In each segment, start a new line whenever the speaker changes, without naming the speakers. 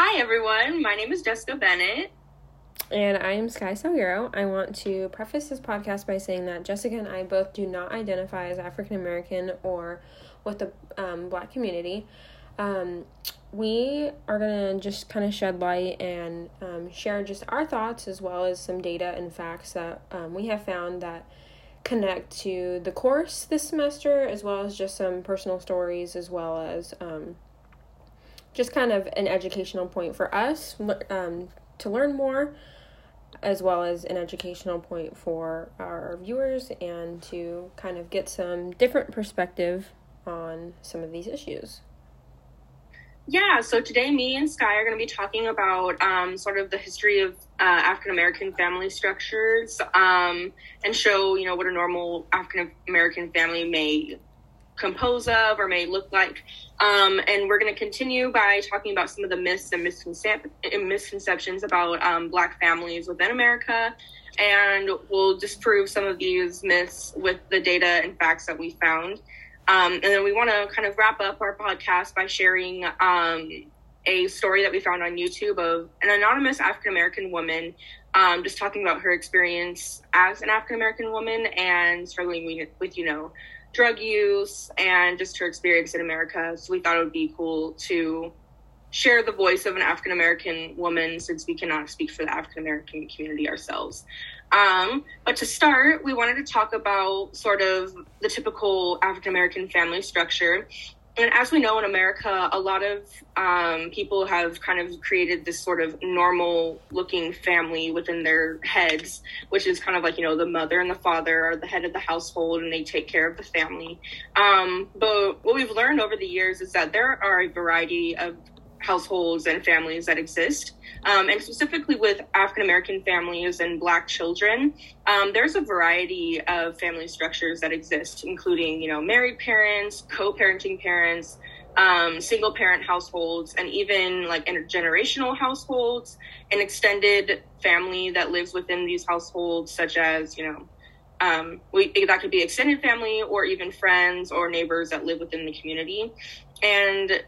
Hi, everyone. My name is Jessica Bennett.
And I am Sky Salguero. I want to preface this podcast by saying that Jessica and I both do not identify as African American or with the um, black community. Um, we are going to just kind of shed light and um, share just our thoughts as well as some data and facts that um, we have found that connect to the course this semester, as well as just some personal stories, as well as um, just kind of an educational point for us um, to learn more, as well as an educational point for our viewers and to kind of get some different perspective on some of these issues.
Yeah, so today me and Sky are going to be talking about um, sort of the history of uh, African American family structures um, and show, you know, what a normal African American family may compose of or may look like. Um, and we're going to continue by talking about some of the myths and misconcep- misconceptions about um, Black families within America. And we'll disprove some of these myths with the data and facts that we found. Um, and then we want to kind of wrap up our podcast by sharing um, a story that we found on YouTube of an anonymous African American woman um, just talking about her experience as an African American woman and struggling with, you know, drug use and just her experience in America. So we thought it would be cool to share the voice of an African American woman since we cannot speak for the African American community ourselves. Um, but to start, we wanted to talk about sort of the typical African American family structure. And as we know in America, a lot of um, people have kind of created this sort of normal looking family within their heads, which is kind of like, you know, the mother and the father are the head of the household and they take care of the family. Um, but what we've learned over the years is that there are a variety of households and families that exist. Um, and specifically with African American families and Black children, um, there's a variety of family structures that exist, including, you know, married parents, co parenting parents, um, single parent households, and even like intergenerational households, an extended family that lives within these households, such as, you know, um, we, that could be extended family or even friends or neighbors that live within the community. And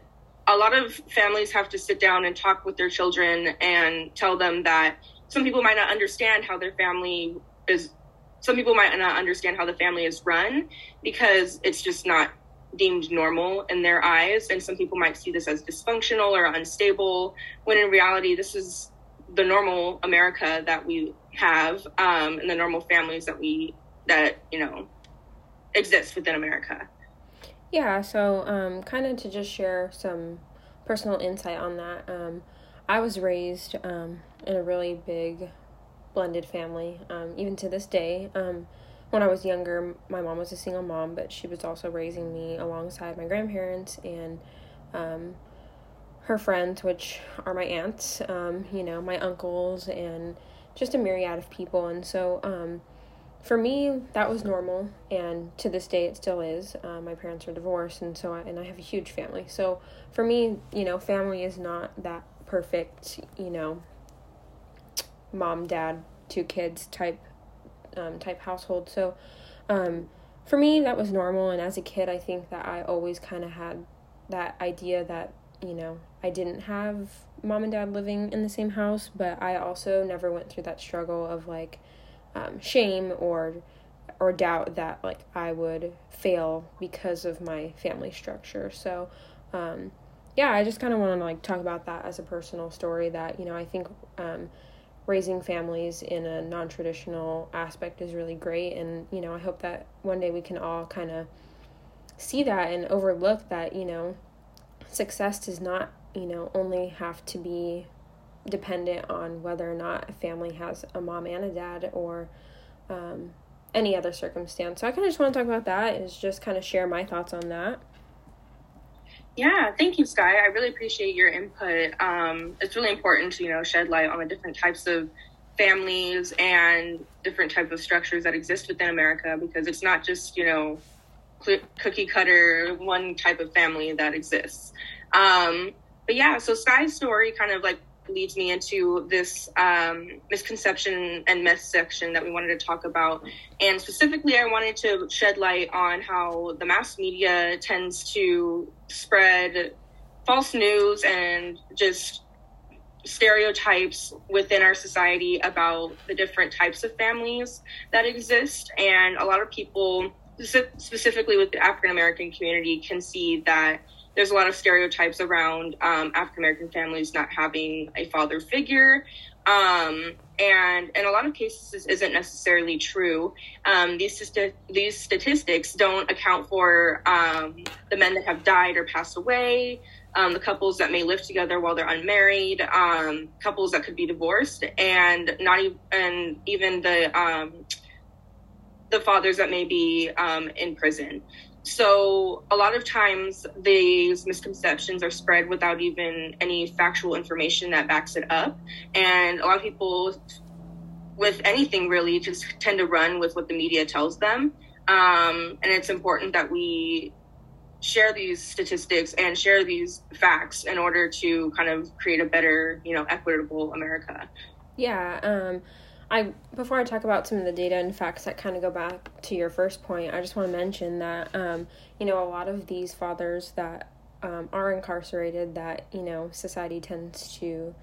a lot of families have to sit down and talk with their children and tell them that some people might not understand how their family is some people might not understand how the family is run because it's just not deemed normal in their eyes. And some people might see this as dysfunctional or unstable when in reality this is the normal america that we have um, and the normal families that we that you know exist within america
yeah, so um, kind of to just share some personal insight on that. Um, I was raised um, in a really big blended family, um, even to this day. Um, when I was younger, my mom was a single mom, but she was also raising me alongside my grandparents and um, her friends, which are my aunts, um, you know, my uncles, and just a myriad of people. And so, for me, that was normal, and to this day, it still is. Uh, my parents are divorced, and so I, and I have a huge family. So for me, you know, family is not that perfect, you know, mom, dad, two kids type um, type household. So um, for me, that was normal, and as a kid, I think that I always kind of had that idea that you know I didn't have mom and dad living in the same house, but I also never went through that struggle of like um, shame or or doubt that like I would fail because of my family structure. So, um, yeah, I just kind of want to like talk about that as a personal story. That you know, I think um, raising families in a non traditional aspect is really great, and you know, I hope that one day we can all kind of see that and overlook that. You know, success does not you know only have to be dependent on whether or not a family has a mom and a dad or um, any other circumstance. So I kind of just want to talk about that is just kind of share my thoughts on that.
Yeah, thank you, Sky. I really appreciate your input. Um, it's really important to you know shed light on the different types of families and different types of structures that exist within America because it's not just you know cookie cutter one type of family that exists. Um, but yeah, so Sky's story kind of like leads me into this um, misconception and myth section that we wanted to talk about. And specifically, I wanted to shed light on how the mass media tends to spread false news and just stereotypes within our society about the different types of families that exist. And a lot of people, specifically with the African American community, can see that there's a lot of stereotypes around um, African American families not having a father figure. Um, and in a lot of cases, this isn't necessarily true. Um, these, these statistics don't account for um, the men that have died or passed away, um, the couples that may live together while they're unmarried, um, couples that could be divorced, and not even and even the the fathers that may be in prison. So a lot of times these misconceptions are spread without even any factual information that backs it up, and a lot of people with anything really just tend to run with what the media tells them. Um, and it's important that we share these statistics and share these facts in order to kind of create a better, you know, equitable America.
Yeah. Um, I before I talk about some of the data and facts that kind of go back to your first point, I just want to mention that um, you know a lot of these fathers that um, are incarcerated that you know society tends to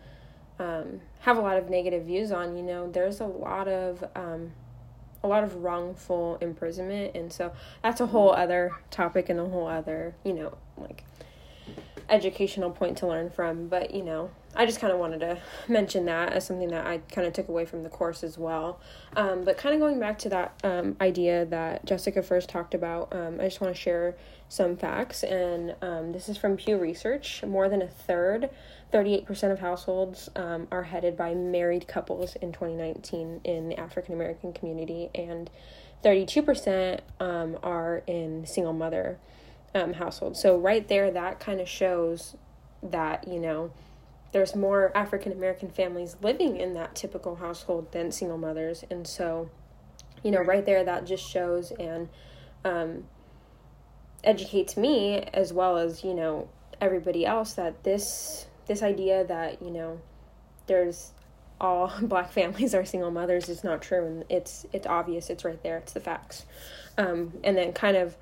um, have a lot of negative views on. You know, there's a lot of um, a lot of wrongful imprisonment and so that's a whole other topic and a whole other you know like educational point to learn from but you know i just kind of wanted to mention that as something that i kind of took away from the course as well. Um, but kind of going back to that um, idea that jessica first talked about um, i just want to share some facts and um, this is from pew research. More than a third 38% of households um, are headed by married couples in 2019 in the African American community, and 32% um, are in single mother um, households. So, right there, that kind of shows that, you know, there's more African American families living in that typical household than single mothers. And so, you know, right there, that just shows and um, educates me as well as, you know, everybody else that this this idea that you know there's all black families are single mothers is not true and it's it's obvious it's right there it's the facts um, and then kind of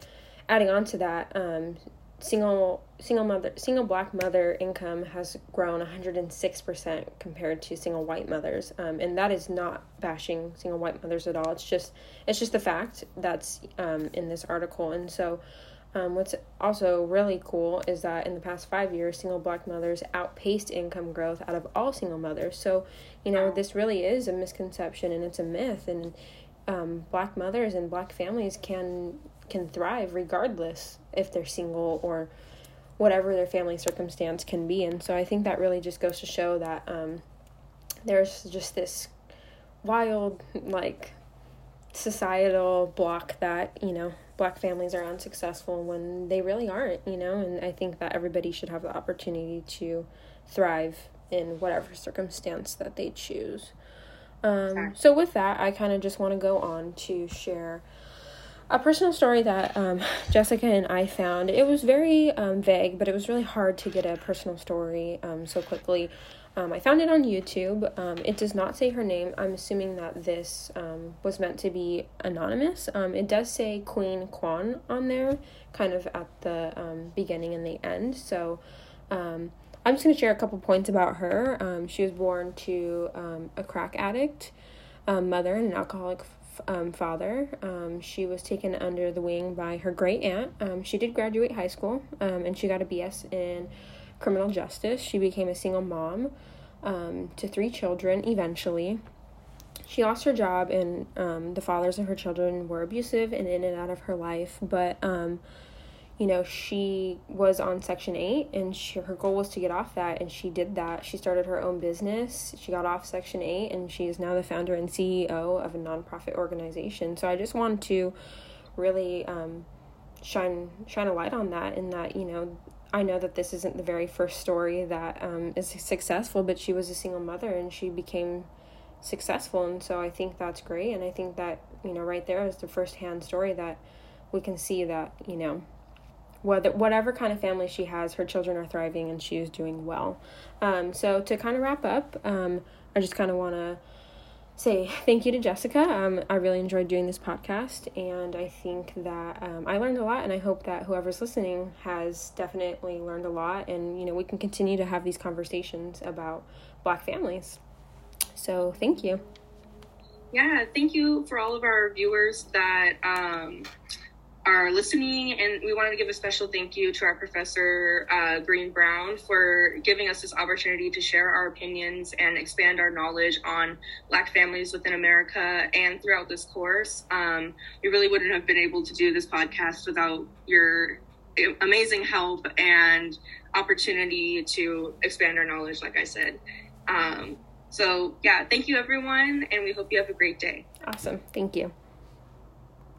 adding on to that um, single single mother single black mother income has grown 106% compared to single white mothers um, and that is not bashing single white mothers at all it's just it's just the fact that's um, in this article and so um, what's also really cool is that in the past five years, single black mothers outpaced income growth out of all single mothers. So, you know, this really is a misconception and it's a myth. And um, black mothers and black families can can thrive regardless if they're single or whatever their family circumstance can be. And so I think that really just goes to show that um, there's just this wild, like, societal block that, you know, black families are unsuccessful when they really aren't, you know, and I think that everybody should have the opportunity to thrive in whatever circumstance that they choose. Um, so, with that, I kind of just want to go on to share a personal story that um, Jessica and I found. It was very um, vague, but it was really hard to get a personal story um, so quickly. Um, I found it on YouTube. Um, it does not say her name. I'm assuming that this um, was meant to be anonymous. Um, it does say Queen Kwan on there, kind of at the um, beginning and the end. So um, I'm just going to share a couple points about her. Um, she was born to um, a crack addict um, mother and an alcoholic um, father. Um, she was taken under the wing by her great aunt. Um, she did graduate high school um, and she got a BS in criminal justice. She became a single mom um, to three children eventually. She lost her job, and um, the fathers of her children were abusive and in and out of her life. But, you know, she was on Section 8, and she, her goal was to get off that, and she did that. She started her own business. She got off Section 8, and she is now the founder and CEO of a nonprofit organization. So I just wanted to really um, shine shine a light on that, and that, you know, I know that this isn't the very first story that um, is successful, but she was a single mother and she became successful. And so I think that's great. And I think that, you know, right there is the first hand story that we can see that, you know, whether whatever kind of family she has, her children are thriving and she is doing well. Um, so to kind of wrap up, um, I just kind of want to say thank you to Jessica. Um, I really enjoyed doing this podcast, and I think that um, I learned a lot, and I hope that whoever's listening has definitely learned a lot, and you know we can continue to have these conversations about Black families. So thank you.
Yeah, thank you for all of our viewers that um, are listening. And we wanted to give a special thank you to our professor, uh, Green Brown, for giving us this opportunity to share our opinions and expand our knowledge on Black families within America and throughout this course. Um, we really wouldn't have been able to do this podcast without your amazing help and opportunity to expand our knowledge, like I said. Um, so, yeah, thank you, everyone, and we hope you have a great day.
Awesome. Thank you.